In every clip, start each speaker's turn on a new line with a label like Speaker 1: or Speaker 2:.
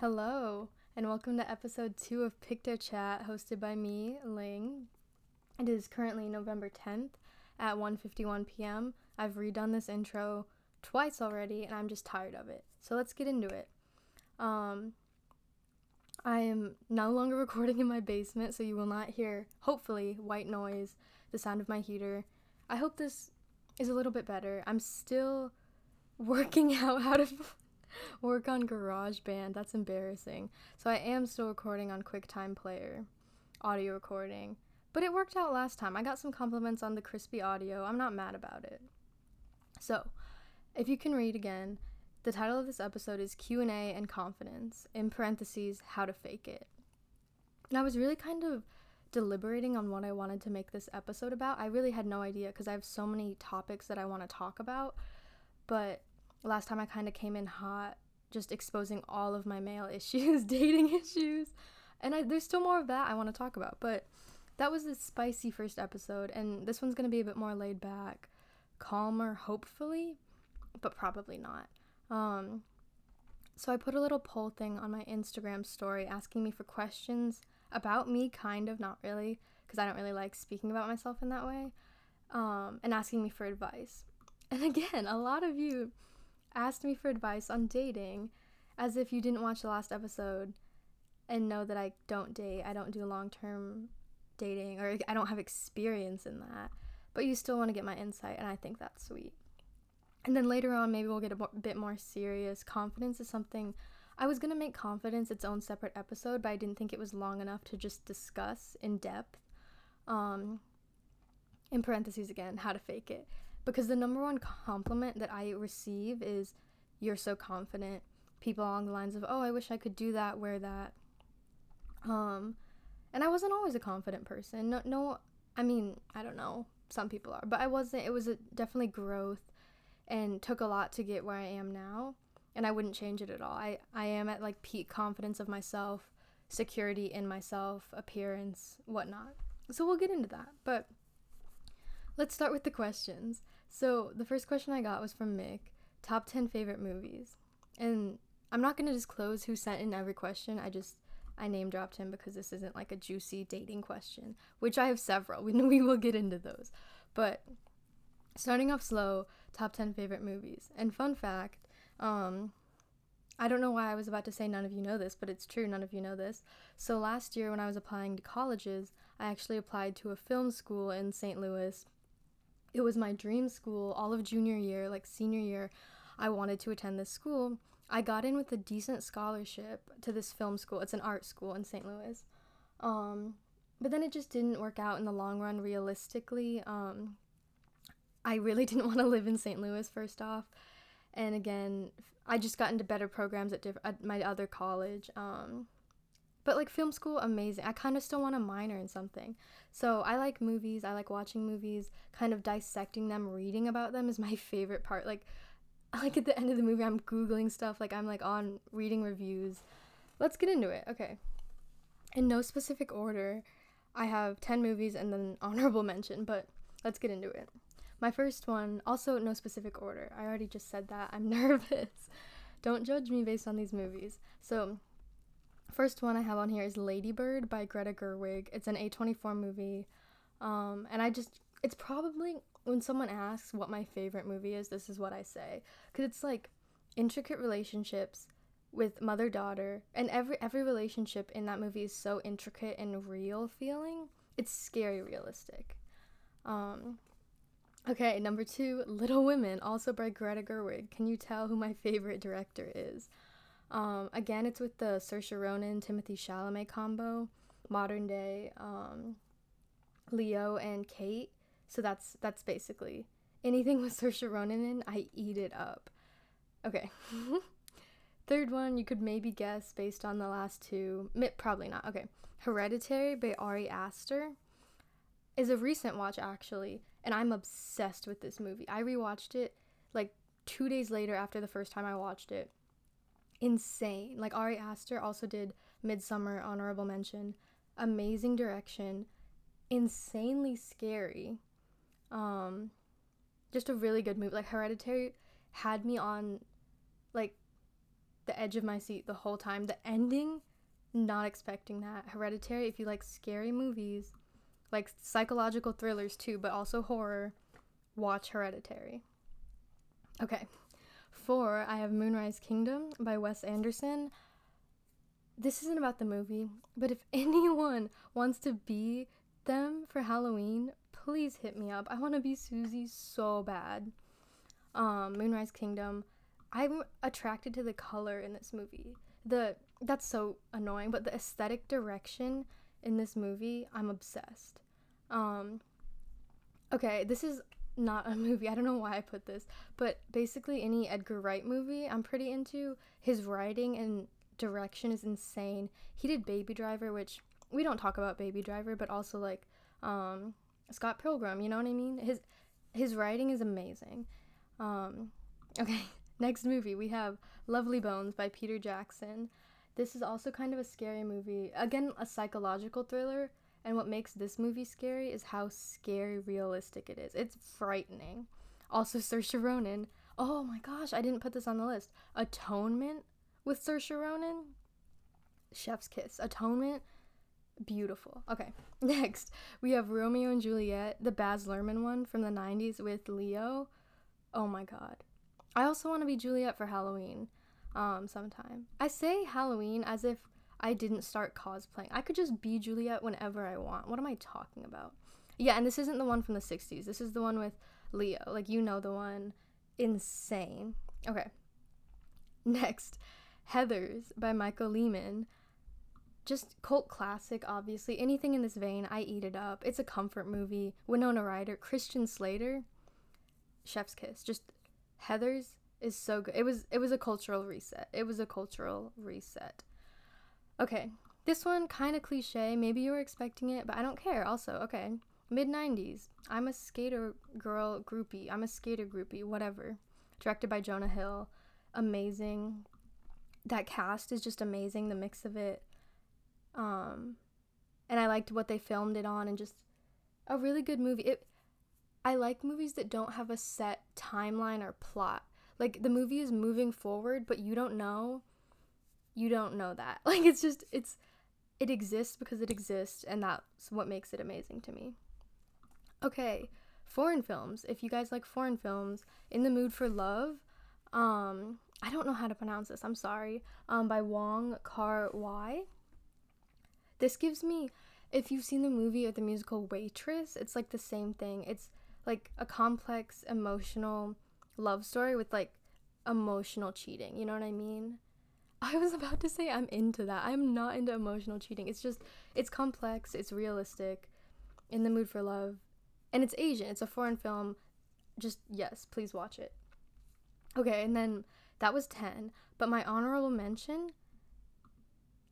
Speaker 1: Hello, and welcome to episode two of Picto Chat, hosted by me, Ling. It is currently November 10th at 1:51 p.m. I've redone this intro twice already, and I'm just tired of it. So let's get into it. Um, I am no longer recording in my basement, so you will not hear, hopefully, white noise, the sound of my heater. I hope this is a little bit better. I'm still working out how to work on GarageBand. That's embarrassing. So I am still recording on QuickTime Player, audio recording. But it worked out last time. I got some compliments on the crispy audio. I'm not mad about it. So, if you can read again, the title of this episode is Q&A and Confidence, in parentheses, how to fake it. And I was really kind of deliberating on what I wanted to make this episode about. I really had no idea because I have so many topics that I want to talk about. But last time I kind of came in hot, just exposing all of my male issues, dating issues. And I, there's still more of that I want to talk about. But that was a spicy first episode. And this one's going to be a bit more laid back, calmer, hopefully, but probably not. Um, so I put a little poll thing on my Instagram story asking me for questions about me, kind of, not really, because I don't really like speaking about myself in that way, um, and asking me for advice. And again, a lot of you asked me for advice on dating as if you didn't watch the last episode and know that I don't date, I don't do long term dating, or I don't have experience in that, but you still want to get my insight, and I think that's sweet. And then later on, maybe we'll get a bit more serious. Confidence is something I was going to make confidence its own separate episode, but I didn't think it was long enough to just discuss in depth. Um, in parentheses again, how to fake it. Because the number one compliment that I receive is, you're so confident. People along the lines of, oh, I wish I could do that, wear that. Um, and I wasn't always a confident person. No, no, I mean, I don't know. Some people are, but I wasn't. It was a, definitely growth and took a lot to get where I am now. And I wouldn't change it at all. I, I am at like peak confidence of myself, security in myself, appearance, whatnot. So we'll get into that. But let's start with the questions. So the first question I got was from Mick top 10 favorite movies. And I'm not going to disclose who sent in every question. I just I name dropped him because this isn't like a juicy dating question, which I have several. We we will get into those. But starting off slow, top 10 favorite movies. And fun fact, um I don't know why I was about to say none of you know this, but it's true, none of you know this. So last year when I was applying to colleges, I actually applied to a film school in St. Louis. It was my dream school all of junior year, like senior year. I wanted to attend this school. I got in with a decent scholarship to this film school. It's an art school in St. Louis. Um, but then it just didn't work out in the long run realistically. Um, I really didn't want to live in St. Louis first off. And again, I just got into better programs at, diff- at my other college. Um, but like film school, amazing. I kind of still want to minor in something. So I like movies. I like watching movies. Kind of dissecting them, reading about them is my favorite part. Like like at the end of the movie I'm googling stuff like I'm like on reading reviews. Let's get into it. Okay. In no specific order, I have 10 movies and then honorable mention, but let's get into it. My first one, also no specific order. I already just said that. I'm nervous. Don't judge me based on these movies. So, first one I have on here is Ladybird by Greta Gerwig. It's an A24 movie. Um, and I just, it's probably when someone asks what my favorite movie is, this is what I say. Because it's like intricate relationships with mother daughter, and every every relationship in that movie is so intricate and real feeling. It's scary realistic. Um, okay, number two, Little Women, also by Greta Gerwig. Can you tell who my favorite director is? Um, again, it's with the Saoirse Ronan Timothée Chalamet combo, modern day um, Leo and Kate. So that's that's basically anything with Saoirse Ronan in, I eat it up. Okay. Third one, you could maybe guess based on the last two. Probably not. Okay. Hereditary by Ari Aster is a recent watch actually, and I'm obsessed with this movie. I rewatched it like two days later after the first time I watched it. Insane. Like Ari Aster also did Midsommar honorable mention. Amazing direction. Insanely scary. Um, just a really good movie. Like Hereditary had me on, like, the edge of my seat the whole time. The ending, not expecting that. Hereditary, if you like scary movies, like psychological thrillers too, but also horror, watch Hereditary. Okay. Four, I have Moonrise Kingdom by Wes Anderson. This isn't about the movie, but if anyone wants to be them for Halloween, please hit me up. I want to be Susie so bad. Um, Moonrise Kingdom. I'm attracted to the color in this movie. The that's so annoying, but the aesthetic direction in this movie, I'm obsessed. Um, okay, this is not a movie. I don't know why I put this, but basically any Edgar Wright movie I'm pretty into. His writing and direction is insane. He did Baby Driver, which we don't talk about Baby Driver, but also like um, Scott Pilgrim. You know what I mean? His his writing is amazing. Um, okay, next movie we have Lovely Bones by Peter Jackson. This is also kind of a scary movie. Again, a psychological thriller. And what makes this movie scary is how scary realistic it is. It's frightening. Also, Saoirse Ronan. Oh my gosh, I didn't put this on the list. Atonement with Saoirse Ronan. Chef's Kiss. Atonement. Beautiful. Okay, next we have Romeo and Juliet, the Baz Luhrmann one from the 90s with Leo. Oh my god. I also want to be Juliet for Halloween um, sometime. I say Halloween as if I didn't start cosplaying. I could just be Juliet whenever I want. What am I talking about? Yeah, and this isn't the one from the 60s. This is the one with Leo. Like, you know the one. Insane. Okay. Next, Heathers by Michael Lehmann. Just cult classic, obviously. Anything in this vein, I eat it up. It's a comfort movie. Winona Ryder, Christian Slater, Chef's Kiss. Just Heathers is so good. It was it was a cultural reset. It was a cultural reset. Okay, this one kind of cliche. Maybe you were expecting it, but I don't care. Also, okay, mid '90s. I'm a skater girl groupie. I'm a skater groupie. Whatever. Directed by Jonah Hill. Amazing. That cast is just amazing. The mix of it. Um, and I liked what they filmed it on, and just a really good movie. It. I like movies that don't have a set timeline or plot. Like the movie is moving forward, but you don't know you don't know that. Like it's just it's it exists because it exists and that's what makes it amazing to me. Okay, foreign films. If you guys like foreign films, In the Mood for Love, um I don't know how to pronounce this. I'm sorry. Um by Wong Kar-wai. This gives me if you've seen the movie or the musical Waitress, it's like the same thing. It's like a complex emotional love story with like emotional cheating. You know what I mean? I was about to say I'm into that. I'm not into emotional cheating. It's just it's complex, it's realistic, in the mood for love, and it's Asian. It's a foreign film. Just yes, please watch it. Okay, and then that was 10, but my honorable mention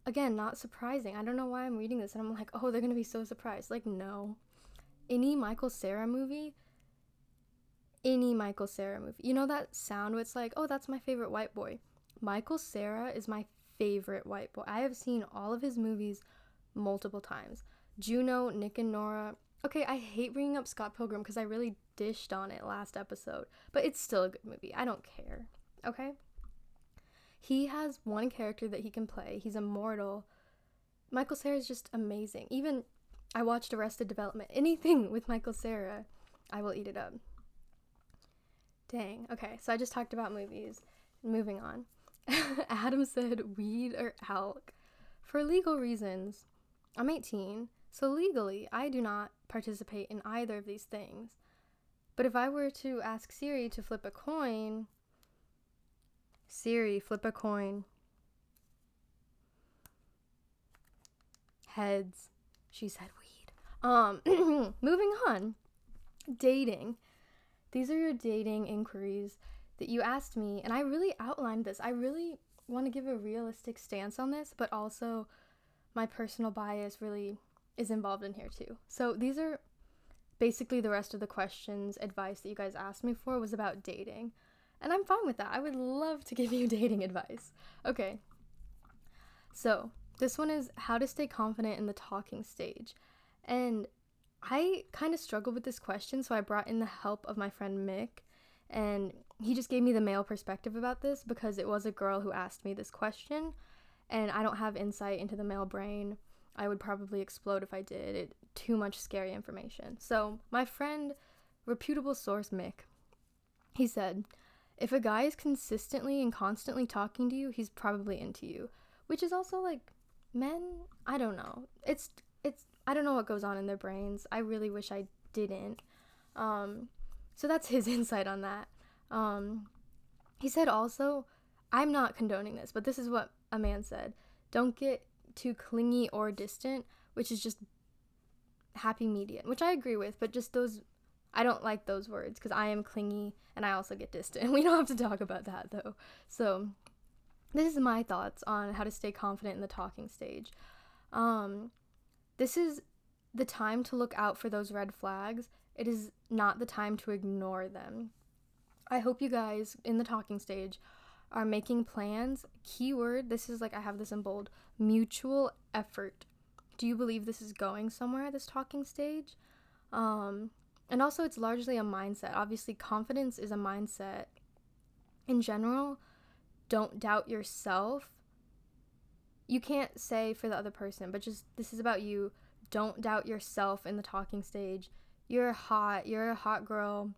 Speaker 1: again, not surprising. I don't know why I'm reading this and I'm like, "Oh, they're going to be so surprised." Like, no. Any Michael Cera movie any Michael Cera movie. You know that sound where it's like, oh, that's my favorite white boy. Michael Cera is my favorite white boy. I have seen all of his movies multiple times. Juno, Nick and Nora. Okay, I hate bringing up Scott Pilgrim because I really dished on it last episode, but it's still a good movie. I don't care. Okay? He has one character that he can play. He's immortal. Michael Cera is just amazing. Even I watched Arrested Development. Anything with Michael Cera, I will eat it up. Dang. Okay, so I just talked about movies. Moving on. Adam said weed or alk. For legal reasons, I'm 18, so legally I do not participate in either of these things. But if I were to ask Siri to flip a coin, Siri, flip a coin. Heads. She said weed. Um, moving on. Dating. These are your dating inquiries that you asked me, and I really outlined this. I really want to give a realistic stance on this, but also my personal bias really is involved in here too. So these are basically the rest of the questions, advice that you guys asked me for was about dating. And I'm fine with that. I would love to give you dating advice. Okay. So, this one is how to stay confident in the talking stage. And I kind of struggled with this question, so I brought in the help of my friend Mick And he just gave me the male perspective about this because it was a girl who asked me this question. And I don't have insight into the male brain. I would probably explode if I did. It too much scary information. So, my friend, reputable source Mick, he said, if a guy is consistently and constantly talking to you, he's probably into you. Which is also like men, I don't know. It's it's I don't know what goes on in their brains. I really wish I didn't. Um so that's his insight on that. Um he said also, I'm not condoning this, but this is what a man said. Don't get too clingy or distant, which is just happy median, which I agree with, but just those I don't like those words because I am clingy and I also get distant. We don't have to talk about that though. So, this is my thoughts on how to stay confident in the talking stage. Um, this is the time to look out for those red flags. It is not the time to ignore them. I hope you guys in the talking stage are making plans. Keyword, this is like I have this in bold mutual effort. Do you believe this is going somewhere, this talking stage? Um, and also, it's largely a mindset. Obviously, confidence is a mindset. In general, don't doubt yourself. You can't say for the other person, but just this is about you. Don't doubt yourself in the talking stage. You're hot, you're a hot girl.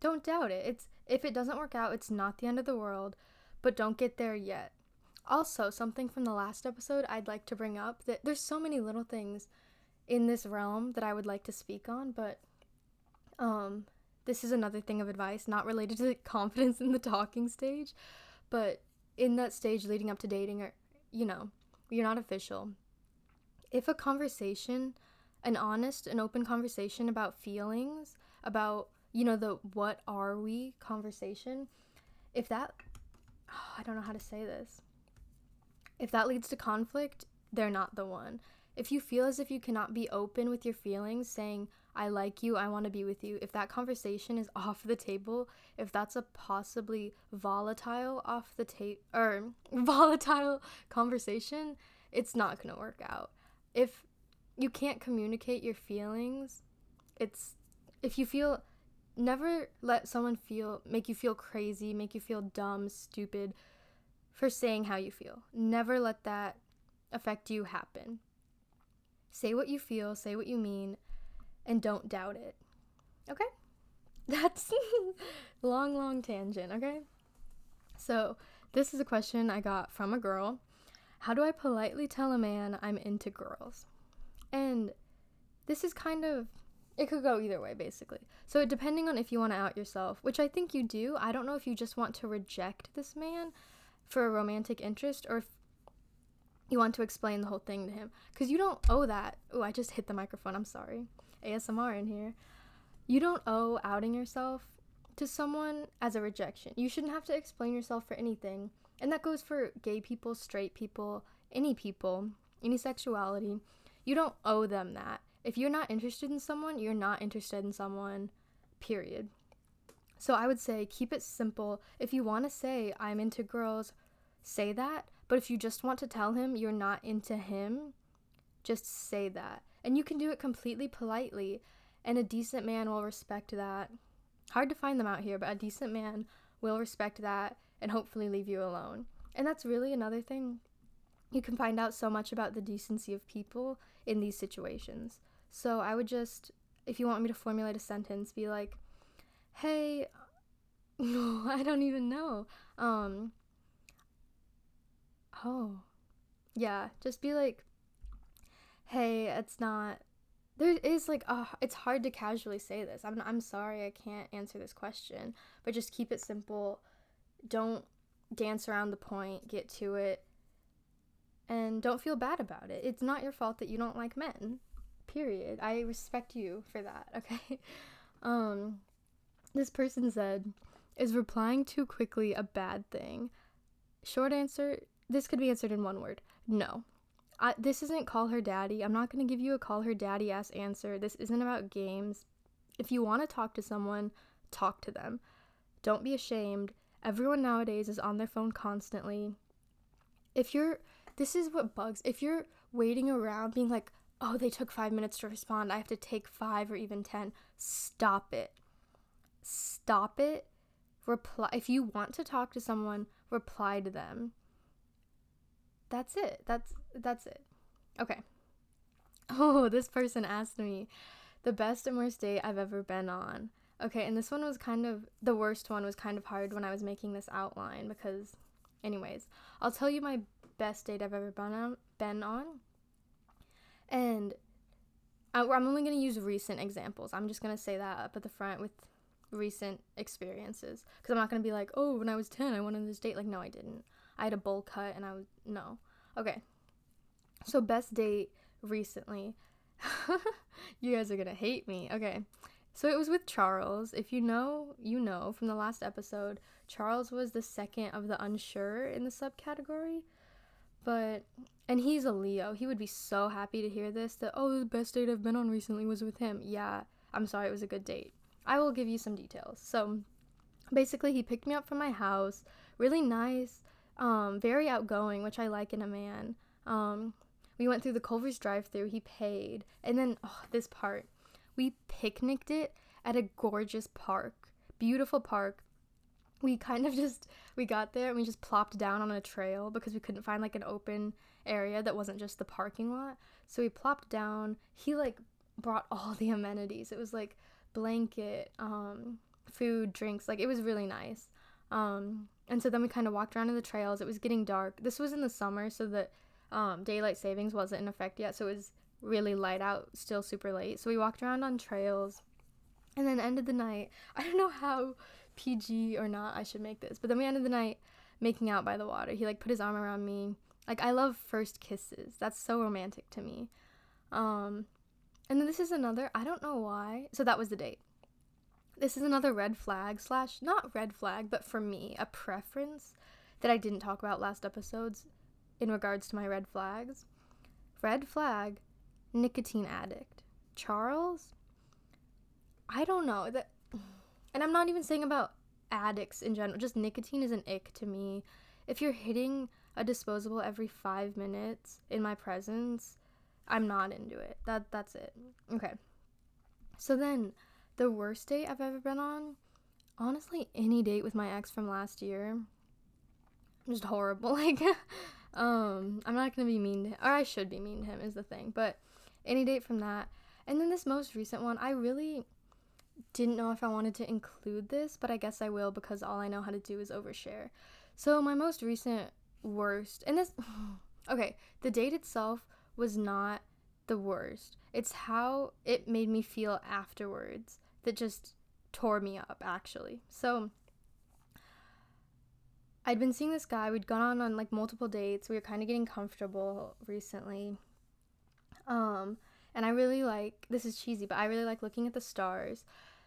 Speaker 1: Don't doubt it. It's if it doesn't work out, it's not the end of the world, but don't get there yet. Also, something from the last episode I'd like to bring up that there's so many little things in this realm that I would like to speak on, but um, this is another thing of advice, not related to confidence in the talking stage, but in that stage leading up to dating, or you know, you're not official. If a conversation, an honest and open conversation about feelings, about you know the what are we conversation, if that, oh, I don't know how to say this. If that leads to conflict, they're not the one. If you feel as if you cannot be open with your feelings, saying, I like you, I want to be with you, if that conversation is off the table, if that's a possibly volatile off the tape or volatile conversation, it's not going to work out. If you can't communicate your feelings, it's if you feel never let someone feel make you feel crazy, make you feel dumb, stupid for saying how you feel. Never let that affect you happen. Say what you feel, say what you mean, and don't doubt it. Okay? That's long, long tangent, okay? So, this is a question I got from a girl. How do I politely tell a man I'm into girls? And this is kind of it could go either way basically. So, depending on if you want to out yourself, which I think you do, I don't know if you just want to reject this man for a romantic interest or if you want to explain the whole thing to him because you don't owe that. Oh, I just hit the microphone. I'm sorry. ASMR in here. You don't owe outing yourself to someone as a rejection. You shouldn't have to explain yourself for anything. And that goes for gay people, straight people, any people, any sexuality. You don't owe them that. If you're not interested in someone, you're not interested in someone, period. So I would say keep it simple. If you want to say, I'm into girls, say that. But if you just want to tell him you're not into him, just say that. And you can do it completely politely, and a decent man will respect that. Hard to find them out here, but a decent man will respect that and hopefully leave you alone. And that's really another thing. You can find out so much about the decency of people in these situations. So I would just, if you want me to formulate a sentence, be like, hey, no, I don't even know. Um, oh, yeah, just be like, hey, it's not there is like uh, it's hard to casually say this. I'm I'm sorry I can't answer this question, but just keep it simple. Don't dance around the point, get to it. And don't feel bad about it. It's not your fault that you don't like men. Period. I respect you for that, okay? Um this person said, "Is replying too quickly a bad thing?" Short answer, this could be answered in one word. No. I, this isn't call her daddy. I'm not going to give you a call her daddy ass answer. This isn't about games. If you want to talk to someone, talk to them. Don't be ashamed. Everyone nowadays is on their phone constantly. If you're, this is what bugs. If you're waiting around being like, oh, they took five minutes to respond, I have to take five or even ten, stop it. Stop it. reply if you want to talk to someone, reply to them. That's it. That's that's it. Okay. Oh, this person asked me the best and worst date I've ever been on. Okay, and this one was kind of the worst one was kind of hard when I was making this outline because anyways, I'll tell you my best date I've ever been on been on. And I, I'm only going to use recent examples. I'm just going to say that up at the front with recent experiences because I'm not going to be like, "Oh, when I was 10, I went on this date." Like, no, I didn't. I had a bowl cut and I was no. Okay. So best date recently. you guys are going to hate me. Okay. So it was with Charles. If you know, you know from the last episode, Charles was the second of the unsure in the subcategory. But and he's a Leo. He would be so happy to hear this that oh, the best date I've been on recently was with him. Yeah, I'm sorry, it was a good date. I will give you some details. So basically, he picked me up from my house, really nice, um, very outgoing, which I like in a man. Um, we went through the Culver's drive-through. He paid, and then oh, this part, we picnicked it at a gorgeous park, beautiful park. We kind of just we got there and we just plopped down on a trail because we couldn't find like an open area that wasn't just the parking lot. So we plopped down. He like brought all the amenities. It was like blanket, um, food, drinks. Like it was really nice. Um, and so then we kind of walked around in the trails. It was getting dark. This was in the summer, so that um, daylight savings wasn't in effect yet. So it was really light out, still super late. So we walked around on trails, and then ended the night. I don't know how PG or not I should make this, but then we ended the night making out by the water. He like put his arm around me. Like I love first kisses. That's so romantic to me. Um, and then this is another, I don't know why. So that was the date. This is another red flag, slash, not red flag, but for me, a preference that I didn't talk about last episodes in regards to my red flags. Red flag, nicotine addict. Charles, I don't know. That, and I'm not even saying about addicts in general, just nicotine is an ick to me. If you're hitting a disposable every five minutes in my presence, I'm not into it. That that's it. Okay. So then the worst date I've ever been on, honestly, any date with my ex from last year. Just horrible. Like um I'm not gonna be mean to him or I should be mean to him is the thing. But any date from that. And then this most recent one, I really didn't know if I wanted to include this, but I guess I will because all I know how to do is overshare. So my most recent worst and this okay, the date itself was not the worst. It's how it made me feel afterwards that just tore me up, actually. So, I'd been seeing this guy. We'd gone on on like multiple dates. We were kind of getting comfortable recently. Um, and I really like this is cheesy, but I really like looking at the stars.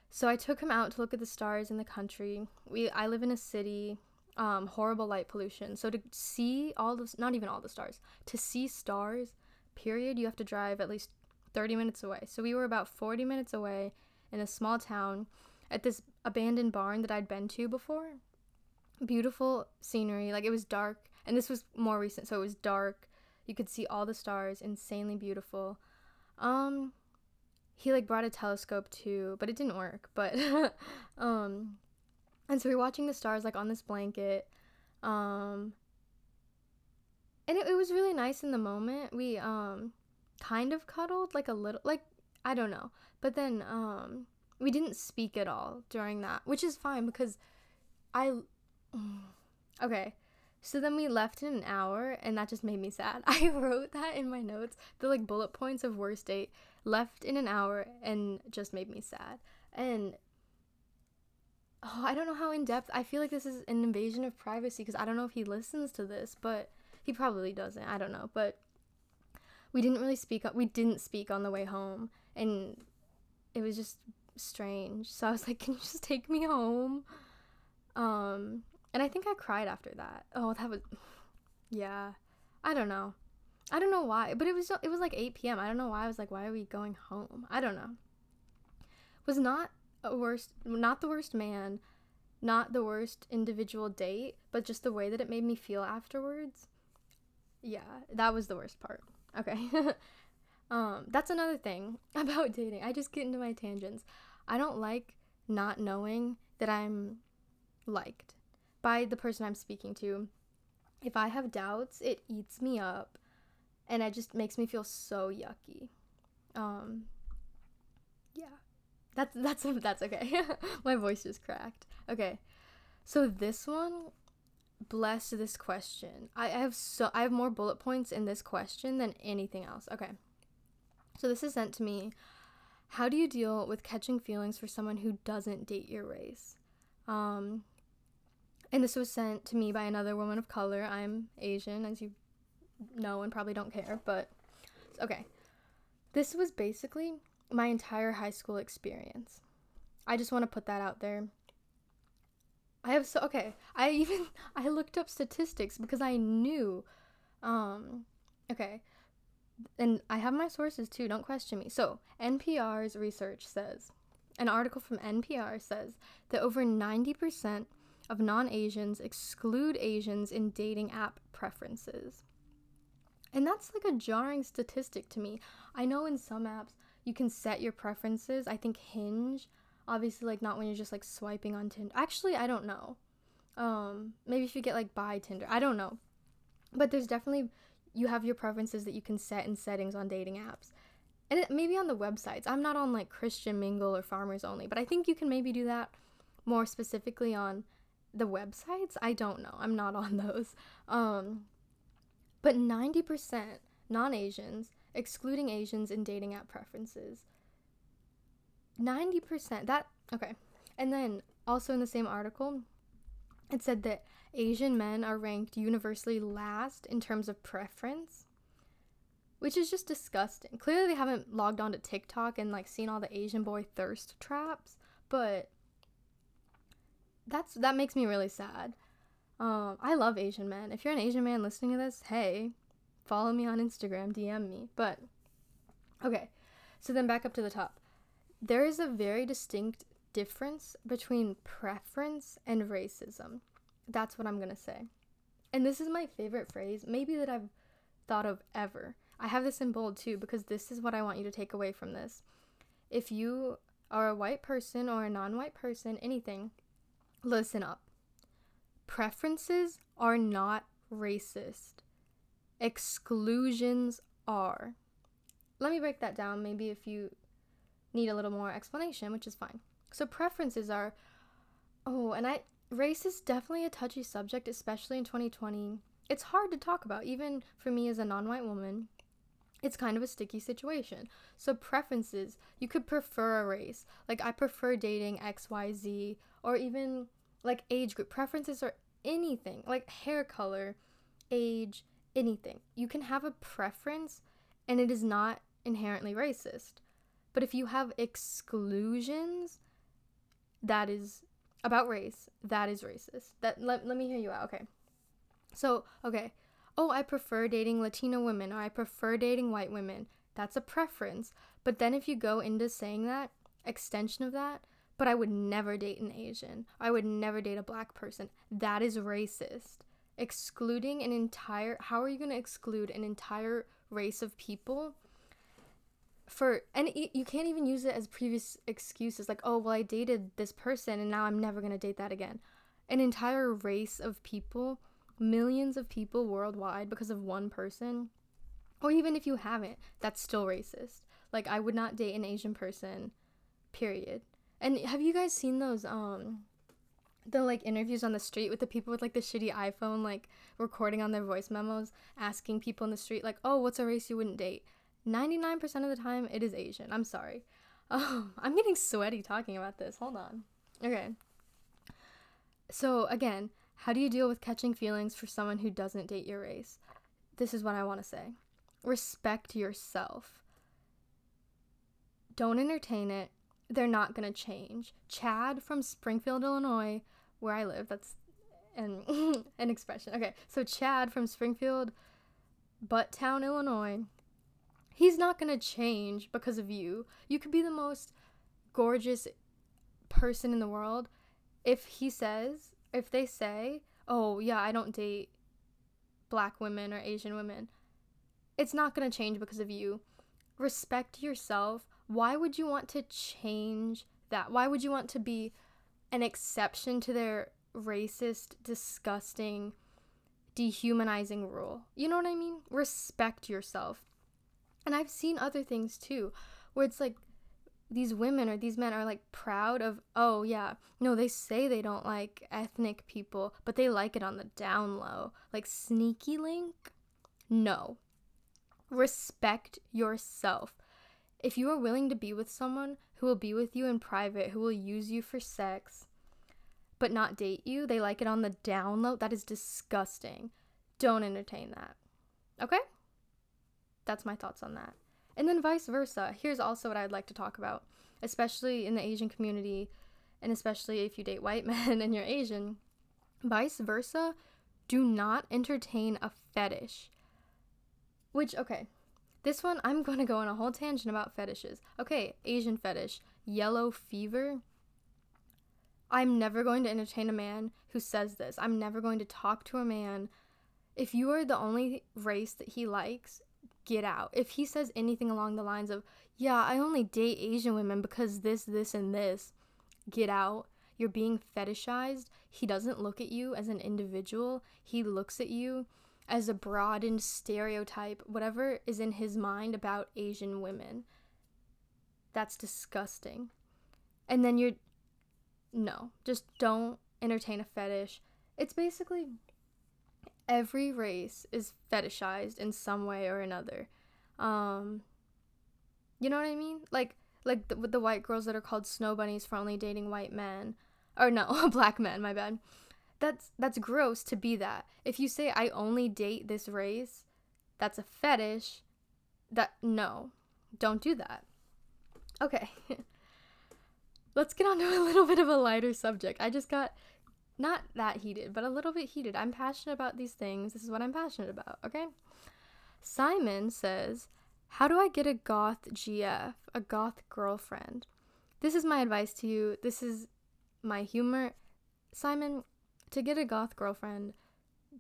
Speaker 1: So I took him out to look at the stars in the country. We I live in a city, um, horrible light pollution. So to see all the not even all the stars, to see stars period, you have to drive at least 30 minutes away. So we were about 40 minutes away in a small town at this abandoned barn that I'd been to before. Beautiful scenery, like it was dark, and this was more recent, so it was dark. You could see all the stars, insanely beautiful. Um he like brought a telescope too, but it didn't work. But um and so we are watching the stars like on this blanket. Um and it, it was really nice in the moment. We um kind of cuddled like a little like I don't know. But then um we didn't speak at all during that, which is fine because I okay. So then we left in an hour and that just made me sad. I wrote that in my notes, the like bullet points of worst date left in an hour and just made me sad. And oh, I don't know how in depth. I feel like this is an invasion of privacy because I don't know if he listens to this, but he probably doesn't. I don't know, but we didn't really speak. We didn't speak on the way home, and it was just strange. So I was like, "Can you just take me home?" Um, and I think I cried after that. Oh, that was, yeah. I don't know. I don't know why, but it was it was like 8 p.m. I don't know why I was like, "Why are we going home?" I don't know. Was not a worst, not the worst man, not the worst individual date, but just the way that it made me feel afterwards yeah, that was the worst part. Okay. um, that's another thing about dating. I just get into my tangents. I don't like not knowing that I'm liked by the person I'm speaking to. If I have doubts, it eats me up and it just makes me feel so yucky. Um yeah. That's that's that's okay. My voice just cracked. Okay. So this one bless this question. I, I have so I have more bullet points in this question than anything else. Okay. So this is sent to me. How do you deal with catching feelings for someone who doesn't date your race? Um and this was sent to me by another woman of color. I'm Asian, as you know and probably don't care, but okay. This was basically my entire high school experience. I just want to put that out there. I have so okay. I even I looked up statistics because I knew um okay. And I have my sources too, don't question me. So, NPR's research says an article from NPR says that over 90% of non-Asians exclude Asians in dating app preferences. And that's like a jarring statistic to me. I know in some apps you can set your preferences. I think Hinge, obviously, like not when you're just like swiping on Tinder. Actually, I don't know. Um, maybe if you get like by Tinder, I don't know. But there's definitely you have your preferences that you can set in settings on dating apps. And it, maybe on the websites. I'm not on like Christian Mingle or Farmers Only, but I think you can maybe do that more specifically on the websites. I don't know. I'm not on those. Um, but 90% non-Asians excluding Asians in dating app preferences. 90%. That, okay. And then also in the same article, it said that Asian men are ranked universally last in terms of preference, which is just disgusting. Clearly, they haven't logged on to TikTok and like seen all the Asian boy thirst traps, but that's that makes me really sad. Um, I love Asian men. If you're an Asian man listening to this, hey, follow me on Instagram, DM me. But okay, so then back up to the top. There is a very distinct difference between preference and racism. That's what I'm gonna say. And this is my favorite phrase, maybe that I've thought of ever. I have this in bold too because this is what I want you to take away from this. If you are a white person or a non white person, anything, listen up. Preferences are not racist exclusions are. Let me break that down, maybe if you need a little more explanation, which is fine. So, preferences are, oh, and I, race is definitely a touchy subject, especially in 2020. It's hard to talk about, even for me as a non white woman. It's kind of a sticky situation. So, preferences, you could prefer a race. Like, I prefer dating XYZ, or even like age group. Preferences are anything, like hair color, age, anything. You can have a preference and it is not inherently racist. But if you have exclusions that is about race, that is racist. That let, let me hear you out. Okay. So, okay. Oh, I prefer dating Latino women or I prefer dating white women. That's a preference. But then if you go into saying that, extension of that, but I would never date an Asian. I would never date a black person. That is racist excluding an entire how are you going to exclude an entire race of people for and you can't even use it as previous excuses like oh well I dated this person and now I'm never to date that again an entire race of people millions of people worldwide because of one person or even if you haven't that's still racist. Like I would not date an Asian person period. And have you guys seen those um the like interviews on the street with the people with like the shitty iPhone like recording on their voice memos asking people in the street like oh what's a race you wouldn't date? 99% of the time it is Asian. I'm sorry. Oh I'm getting sweaty talking about this. Hold on. Okay. So again how do you deal with catching feelings for someone who doesn't date your race this is what I want to say respect yourself don't entertain it they're not going to change. Chad from Springfield, Illinois, where I live, that's an, an expression. Okay, so Chad from Springfield, Butttown, Illinois, he's not going to change because of you. You could be the most gorgeous person in the world. If he says, if they say, oh, yeah, I don't date black women or Asian women, it's not going to change because of you. Respect yourself why would you want to change that? Why would you want to be an exception to their racist, disgusting, dehumanizing rule. You know what I mean? Respect yourself. And I've seen other things too, where it's like these women or these men are like proud of, oh yeah, no, they say they don't like ethnic people, but they like it on the down low. Like sneaky link? No. Respect yourself. If you are willing to be with someone who will be with you in private, who will use you for sex, but not date you, they like it on the down low, that is disgusting. Don't entertain that. Okay? That's my thoughts on that. And then vice versa. Here's also what I'd like to talk about, especially in the Asian community, and especially if you date white men and you're Asian. Vice versa, do not entertain a fetish. Which, okay, this one I'm going to go on a whole tangent about fetishes. Okay, Asian fetish, yellow fever. I'm never going to entertain a man who says this. I'm never going to talk to a man. If you are the only race that he likes get out. If he says anything along the lines of, yeah, I only date Asian women because this, this, and this, get out. You're being fetishized. He doesn't look at you as an individual, he looks at you as a broadened stereotype, whatever is in his mind about Asian women. That's disgusting. And then you're. No, just don't entertain a fetish. It's basically every race is fetishized in some way or another. Um, you know what I mean? Like like the, with the white girls that are called snow bunnies for only dating white men, or no, black men. My bad. That's that's gross to be that. If you say I only date this race, that's a fetish. That no, don't do that. Okay. Let's get on to a little bit of a lighter subject. I just got not that heated, but a little bit heated. I'm passionate about these things. This is what I'm passionate about, okay? Simon says, How do I get a goth GF, a goth girlfriend? This is my advice to you. This is my humor. Simon, to get a goth girlfriend,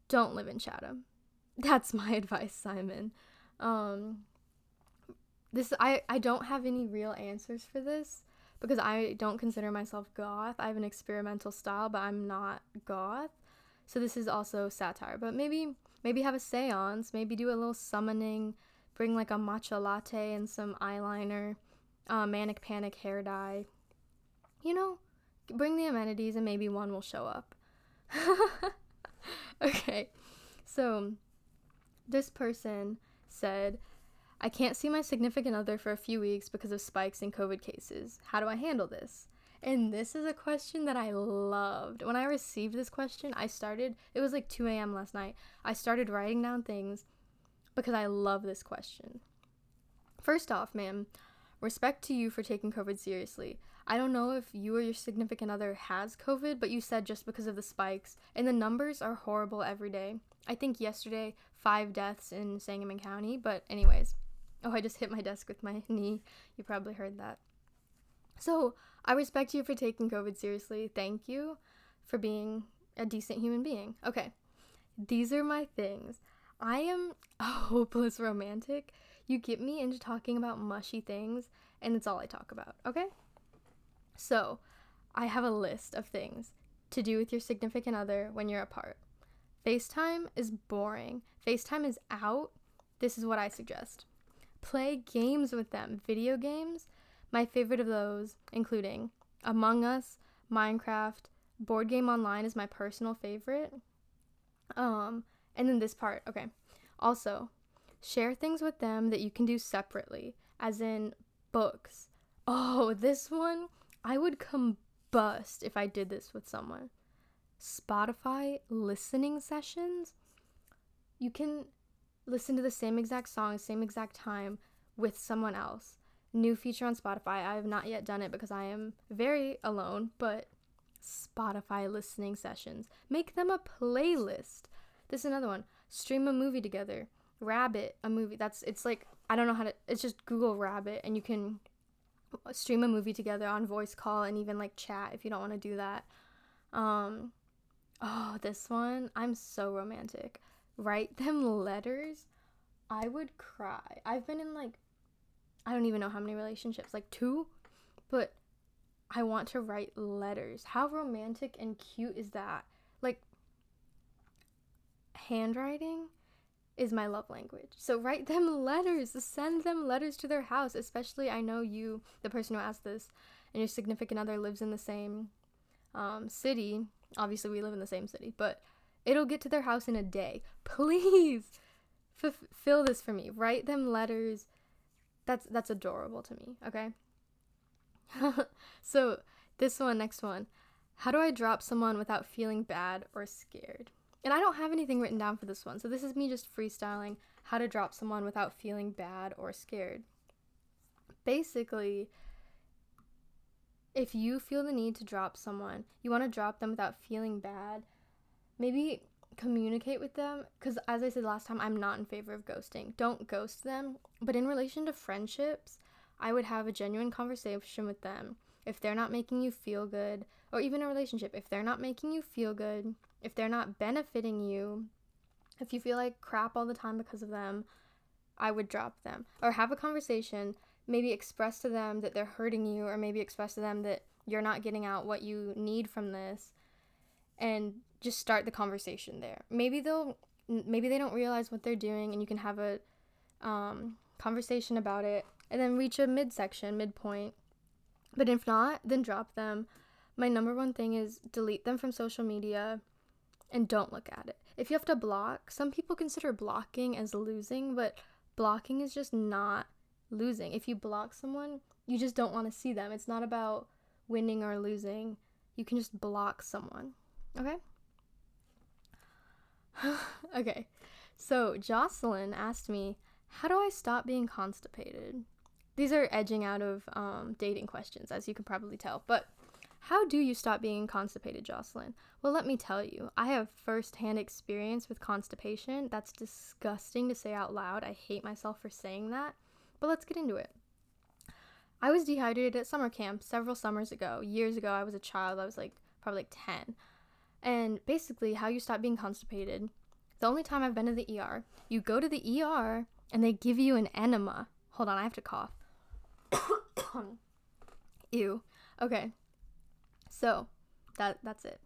Speaker 1: don't live in Chatham. That's my advice, Simon. Um, this I I don't have any real answers for this because I don't consider myself goth. I have an experimental style, but I'm not goth. So this is also satire. But maybe maybe have a séance, maybe do a little summoning, bring like a matcha latte and some eyeliner, uh, manic panic hair dye. You know, bring the amenities and maybe one will show up. okay. So this person said I can't see my significant other for a few weeks because of spikes in COVID cases. How do I handle this? And this is a question that I loved. When I received this question, I started, it was like 2 a.m. last night. I started writing down things because I love this question. First off, ma'am, respect to you for taking COVID seriously. I don't know if you or your significant other has COVID, but you said just because of the spikes, and the numbers are horrible every day. I think yesterday, five deaths in Sangamon County, but, anyways. Oh, I just hit my desk with my knee. You probably heard that. So, I respect you for taking COVID seriously. Thank you for being a decent human being. Okay, these are my things. I am a hopeless romantic. You get me into talking about mushy things, and it's all I talk about, okay? So, I have a list of things to do with your significant other when you're apart. FaceTime is boring. FaceTime is out. This is what I suggest play games with them. Video games, my favorite of those, including Among Us, Minecraft, Board Game Online is my personal favorite. Um, and then this part, okay. Also, share things with them that you can do separately, as in books. Oh, this one, I would combust if I did this with someone. Spotify listening sessions. You can listen to the same exact song, same exact time with someone else. New feature on Spotify. I have not yet done it because I am very alone, but Spotify listening sessions. Make them a playlist. This is another one. Stream a movie together. Rabbit, a movie. That's it's like I don't know how to it's just Google Rabbit and you can stream a movie together on voice call and even like chat if you don't want to do that. Um oh, this one. I'm so romantic write them letters, I would cry. I've been in like I don't even know how many relationships, like two, but I want to write letters. How romantic and cute is that? Like, handwriting is my love language. So write them letters, send them letters to their house, especially I know you, the person who asked this, and your significant other lives in the same um, city. Obviously, we live in the same city, but it'll get to their house in a day. Please fulfill this for me. Write them letters. That's that's adorable to me, okay? so, this one, next one. How do I drop someone without feeling bad or scared? And I don't have anything written down for this one, so this is me just freestyling how to drop someone without feeling bad or scared. Basically, if you feel the need to drop someone, you want to drop them without feeling bad, maybe communicate with them because as i said last time i'm not in favor of ghosting. Don't ghost them but in relation to friendships i would have a genuine conversation with them. If they're not making you feel good or even a relationship if they're not making you feel good if they're not benefiting you if you feel like crap all the time because of them i would drop them. Or have a conversation maybe express to them that they're hurting you or maybe express to them that you're not getting out what you need from this and just start the conversation there. Maybe they'll maybe they don't realize what they're doing and you can have a um, conversation about it and then reach a midsection, midpoint. But if not, then drop them. My number one thing is delete them from social media and don't look at it. If you have to block, some people consider blocking as losing, but blocking is just not losing. If you block someone, you just don't want to see them. It's not about winning or losing. You can just block someone. Okay? okay. So, Jocelyn asked me, How do I stop being constipated? These are edging out of um, dating questions, as you can probably tell. But how do you stop being constipated, Jocelyn? Well, let me tell you, I have firsthand experience with constipation. That's disgusting to say out loud. I hate myself for saying that. But let's get into it. I was dehydrated at summer camp several summers ago. Years ago, I was a child. I was like probably like 10. And basically, how you stop being constipated. The only time I've been to the ER, you go to the ER and they give you an enema. Hold on, I have to cough. Ew. Okay. So, that that's it.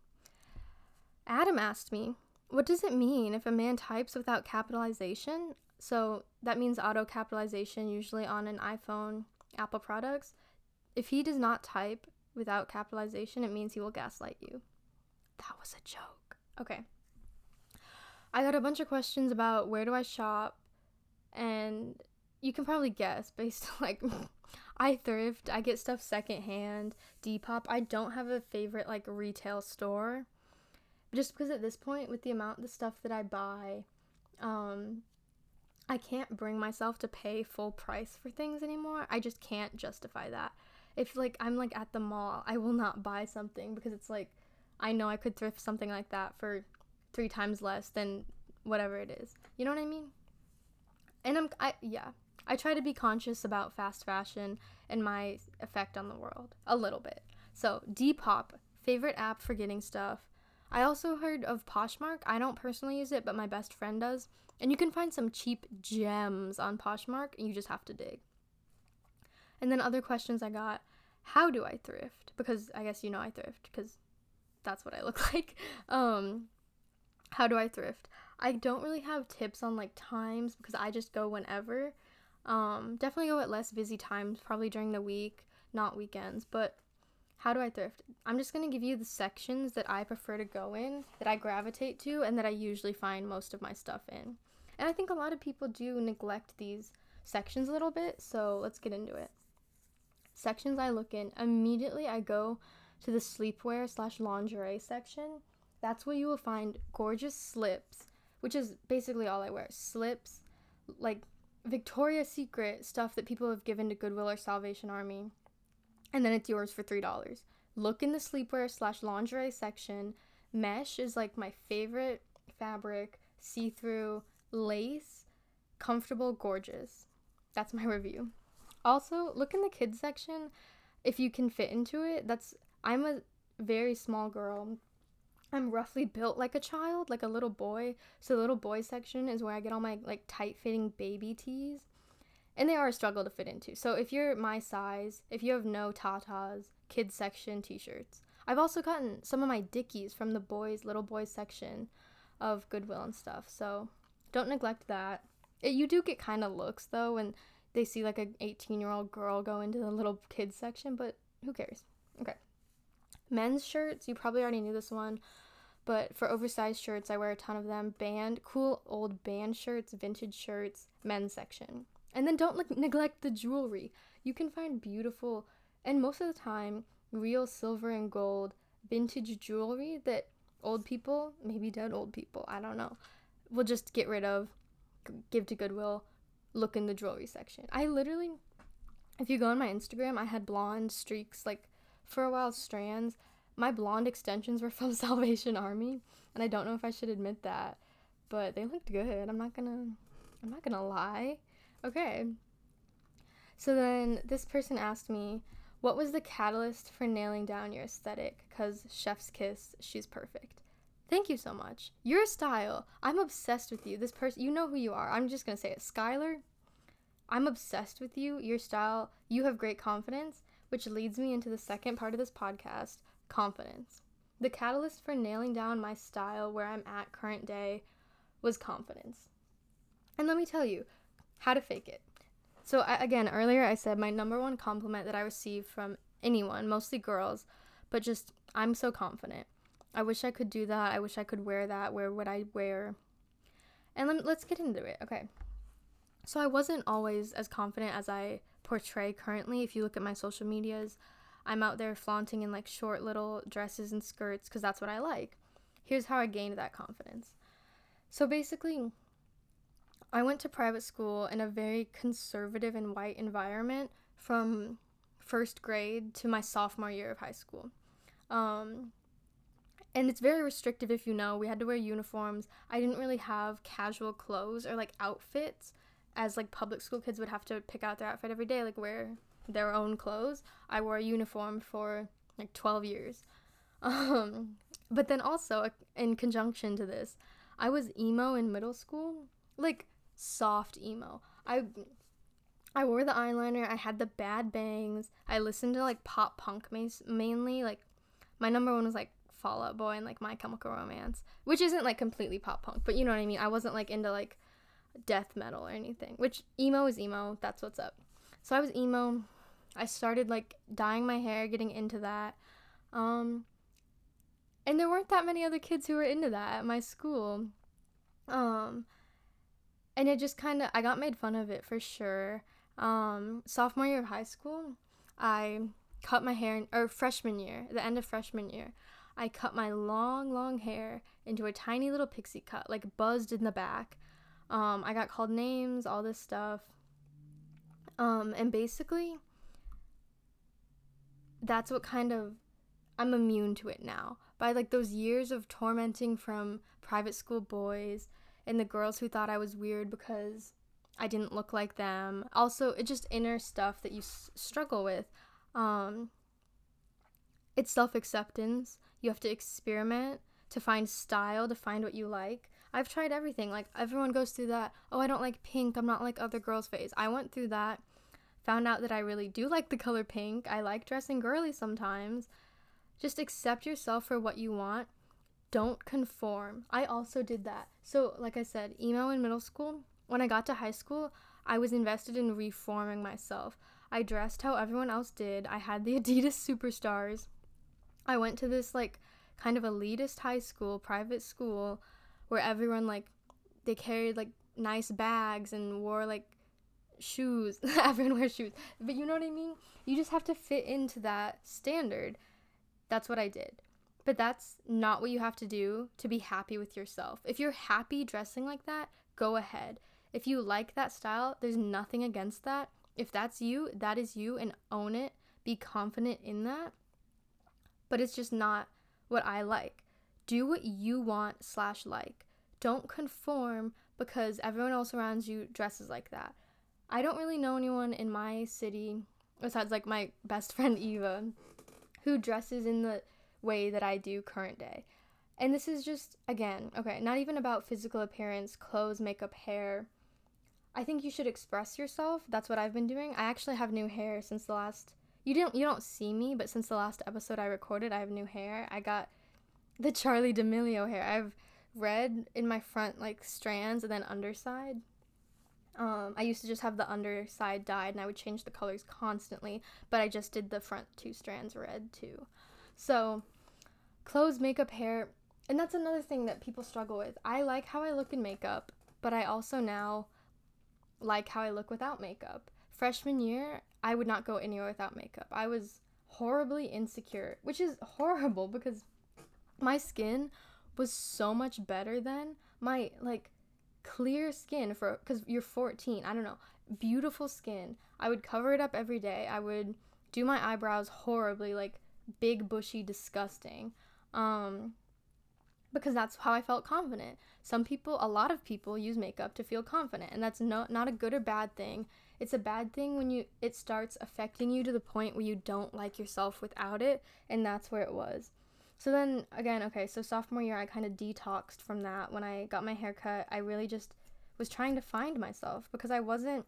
Speaker 1: Adam asked me, "What does it mean if a man types without capitalization?" So, that means auto capitalization usually on an iPhone, Apple products. If he does not type without capitalization, it means he will gaslight you. That was a joke. Okay. I got a bunch of questions about where do I shop, and you can probably guess based on like I thrift, I get stuff secondhand, Depop. I don't have a favorite like retail store. Just because at this point with the amount of the stuff that I buy, um I can't bring myself to pay full price for things anymore. I just can't justify that. If like I'm like at the mall, I will not buy something because it's like I know I could thrift something like that for three times less than whatever it is. You know what I mean? And I'm, I, yeah, I try to be conscious about fast fashion and my effect on the world a little bit. So, Depop, favorite app for getting stuff. I also heard of Poshmark. I don't personally use it, but my best friend does. And you can find some cheap gems on Poshmark, and you just have to dig. And then other questions I got how do I thrift? Because I guess you know I thrift, because that's what I look like. Um, how do I thrift? I don't really have tips on like times because I just go whenever. Um, definitely go at less busy times, probably during the week, not weekends. But how do I thrift? I'm just gonna give you the sections that I prefer to go in, that I gravitate to, and that I usually find most of my stuff in. And I think a lot of people do neglect these sections a little bit, so let's get into it. Sections I look in immediately, I go to the sleepwear slash lingerie section, that's where you will find gorgeous slips, which is basically all I wear. Slips, like Victoria's Secret stuff that people have given to Goodwill or Salvation Army, and then it's yours for $3. Look in the sleepwear slash lingerie section. Mesh is like my favorite fabric, see through, lace, comfortable, gorgeous. That's my review. Also, look in the kids section if you can fit into it. That's I'm a very small girl. I'm roughly built like a child, like a little boy. So the little boy section is where I get all my like tight fitting baby tees. And they are a struggle to fit into. So if you're my size, if you have no tatas, kids section t-shirts. I've also gotten some of my Dickies from the boys, little boys section of Goodwill and stuff. So don't neglect that. It, you do get kind of looks though when they see like an 18 year old girl go into the little kids section, but who cares? Okay. Men's shirts, you probably already knew this one, but for oversized shirts, I wear a ton of them. Band, cool old band shirts, vintage shirts, men's section. And then don't like, neglect the jewelry. You can find beautiful, and most of the time, real silver and gold vintage jewelry that old people, maybe dead old people, I don't know, will just get rid of, give to Goodwill, look in the jewelry section. I literally, if you go on my Instagram, I had blonde streaks, like for a while, strands. My blonde extensions were from Salvation Army, and I don't know if I should admit that, but they looked good. I'm not gonna, I'm not gonna lie. Okay. So then this person asked me, what was the catalyst for nailing down your aesthetic? Because Chef's Kiss, she's perfect. Thank you so much. Your style, I'm obsessed with you. This person, you know who you are. I'm just gonna say it. Skylar, I'm obsessed with you. Your style, you have great confidence, which leads me into the second part of this podcast confidence. The catalyst for nailing down my style where I'm at current day was confidence. And let me tell you how to fake it. So, I, again, earlier I said my number one compliment that I receive from anyone, mostly girls, but just I'm so confident. I wish I could do that. I wish I could wear that. Where would I wear? And let, let's get into it. Okay. So, I wasn't always as confident as I portray currently. If you look at my social medias, I'm out there flaunting in like short little dresses and skirts because that's what I like. Here's how I gained that confidence. So, basically, I went to private school in a very conservative and white environment from first grade to my sophomore year of high school. Um, and it's very restrictive if you know. We had to wear uniforms. I didn't really have casual clothes or like outfits as like public school kids would have to pick out their outfit every day, like wear their own clothes. I wore a uniform for like 12 years. Um, but then also in conjunction to this, I was emo in middle school. Like soft emo. I I wore the eyeliner, I had the bad bangs. I listened to like pop punk mainly. Like my number one was like Fall Out Boy and like My Chemical Romance, which isn't like completely pop punk, but you know what I mean. I wasn't like into like death metal or anything. Which emo is emo. That's what's up. So I was emo. I started like dyeing my hair, getting into that. Um and there weren't that many other kids who were into that at my school. Um and it just kind of I got made fun of it for sure. Um, sophomore year of high school, I cut my hair, or freshman year, the end of freshman year, I cut my long, long hair into a tiny little pixie cut, like buzzed in the back. Um, I got called names, all this stuff. Um, and basically, that's what kind of I'm immune to it now. By like those years of tormenting from private school boys and the girls who thought I was weird because I didn't look like them. Also, it's just inner stuff that you s- struggle with. Um, it's self acceptance. You have to experiment to find style, to find what you like. I've tried everything. Like, everyone goes through that. Oh, I don't like pink. I'm not like other girls' phase. I went through that. Found out that I really do like the color pink. I like dressing girly sometimes. Just accept yourself for what you want don't conform. I also did that. So, like I said, emo in middle school, when I got to high school, I was invested in reforming myself. I dressed how everyone else did. I had the Adidas Superstars. I went to this like kind of elitist high school, private school where everyone like they carried like nice bags and wore like shoes. everyone wears shoes. But you know what I mean? You just have to fit into that standard. That's what I did. But that's not what you have to do to be happy with yourself. If you're happy dressing like that, go ahead. If you like that style, there's nothing against that. If that's you, that is you and own it. Be confident in that. But it's just not what I like. Do what you want slash like. Don't conform because everyone else around you dresses like that. I don't really know anyone in my city besides like my best friend Eva who dresses in the way that I do current day. And this is just, again, okay, not even about physical appearance, clothes, makeup, hair. I think you should express yourself. That's what I've been doing. I actually have new hair since the last you didn't you don't see me, but since the last episode I recorded, I have new hair. I got the Charli D'Amelio hair. I've red in my front like strands and then underside. Um, I used to just have the underside dyed and I would change the colors constantly, but I just did the front two strands red too. So, clothes, makeup, hair, and that's another thing that people struggle with. I like how I look in makeup, but I also now like how I look without makeup. Freshman year, I would not go anywhere without makeup. I was horribly insecure, which is horrible because my skin was so much better then. My like clear skin for cuz you're 14, I don't know. Beautiful skin. I would cover it up every day. I would do my eyebrows horribly like big bushy disgusting. Um because that's how I felt confident. Some people, a lot of people use makeup to feel confident, and that's no, not a good or bad thing. It's a bad thing when you it starts affecting you to the point where you don't like yourself without it, and that's where it was. So then again, okay, so sophomore year I kind of detoxed from that. When I got my hair cut, I really just was trying to find myself because I wasn't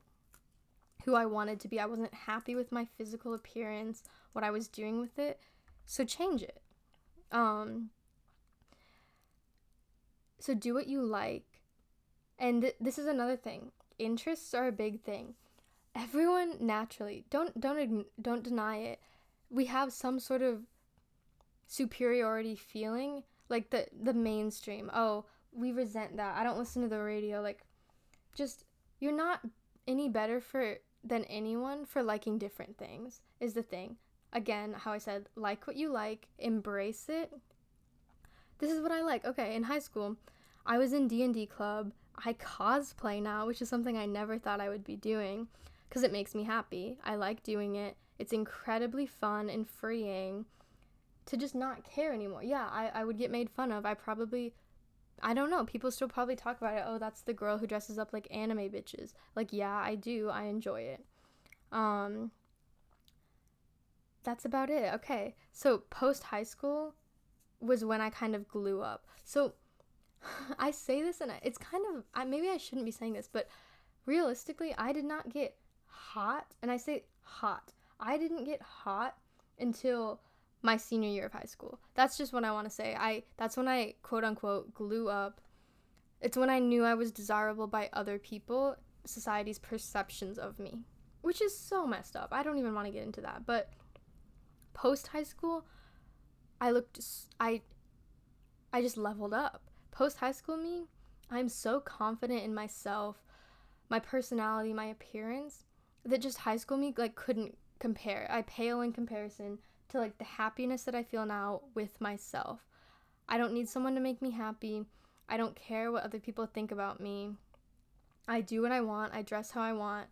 Speaker 1: who I wanted to be. I wasn't happy with my physical appearance, what I was doing with it. So change it. Um so do what you like. And th- this is another thing. Interests are a big thing. Everyone naturally don't don't don't deny it. We have some sort of superiority feeling, like the the mainstream. Oh, we resent that. I don't listen to the radio. Like, just you're not any better for than anyone for liking different things. Is the thing. Again, how I said, like what you like, embrace it, this is what I like. Okay, in high school, I was in D&D club. I cosplay now, which is something I never thought I would be doing because it makes me happy. I like doing it. It's incredibly fun and freeing to just not care anymore. Yeah, I, I would get made fun of. I probably, I don't know, people still probably talk about it. Oh, that's the girl who dresses up like anime bitches. Like, yeah, I do. I enjoy it. Um, that's about it. Okay. So, post high school, was when I kind of glue up. So I say this and it's kind of I, maybe I shouldn't be saying this, but realistically, I did not get hot, and I say hot. I didn't get hot until my senior year of high school. That's just what I want to say. I that's when I quote unquote glue up. It's when I knew I was desirable by other people, society's perceptions of me, which is so messed up. I don't even want to get into that. But post high school, I looked I I just leveled up. Post high school me, I'm so confident in myself, my personality, my appearance that just high school me like couldn't compare. I pale in comparison to like the happiness that I feel now with myself. I don't need someone to make me happy. I don't care what other people think about me. I do what I want. I dress how I want.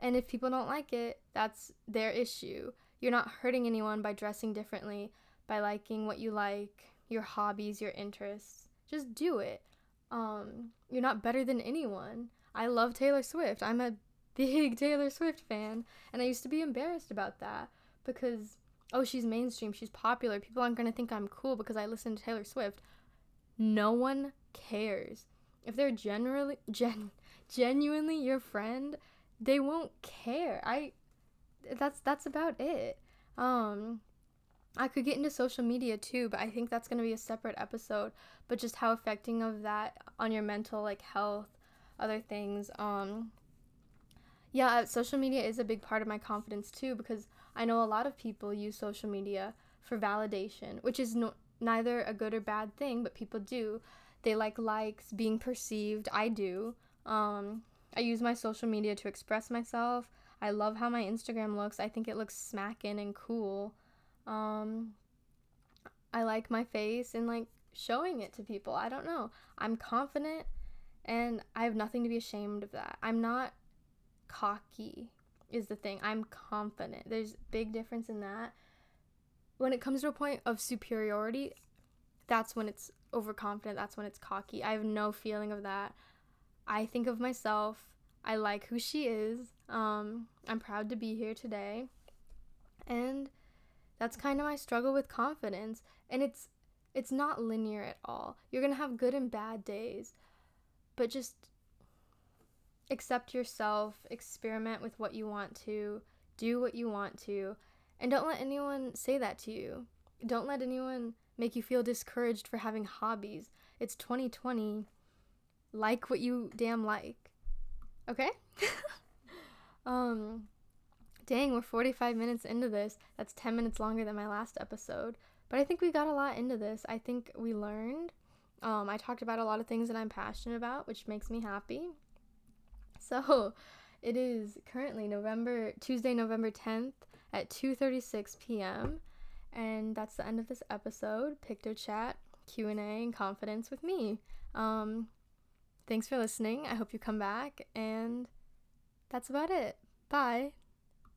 Speaker 1: And if people don't like it, that's their issue. You're not hurting anyone by dressing differently by liking what you like, your hobbies, your interests. Just do it. Um, you're not better than anyone. I love Taylor Swift. I'm a big Taylor Swift fan, and I used to be embarrassed about that because oh, she's mainstream, she's popular. People aren't going to think I'm cool because I listen to Taylor Swift. No one cares. If they're generally gen genuinely your friend, they won't care. I that's that's about it. Um I could get into social media too, but I think that's going to be a separate episode. But just how affecting of that on your mental like health, other things. Um yeah, uh, social media is a big part of my confidence too because I know a lot of people use social media for validation, which is no, neither a good or bad thing, but people do. They like likes, being perceived. I do. Um I use my social media to express myself. I love how my Instagram looks. I think it looks smacking and cool. Um, I like my face and like showing it to people. I don't know. I'm confident and I have nothing to be ashamed of that. I'm not cocky is the thing. I'm confident. There's big difference in that. When it comes to a point of superiority, that's when it's overconfident. That's when it's cocky. I have no feeling of that. I think of myself. I like who she is. Um, I'm proud to be here today. And that's kind of my struggle with confidence, and it's it's not linear at all. You're going to have good and bad days, but just accept yourself, experiment with what you want to, do what you want to, And don't let anyone say that to you. Don't let anyone make you feel discouraged for having hobbies. It's 2020. Like what you damn like. Okay? um dang, we're 45 minutes into this. That's 10 minutes longer than my last episode. But I think we got a lot into this. I think we learned. Um, I talked about a lot of things that I'm passionate about, which makes me happy. So, it is currently November Tuesday, November 10th at 2:36 p.m. and that's the end of this episode. Picto chat, Q&A and confidence with me. Um, thanks for listening. I hope you come back and that's about it. Bye.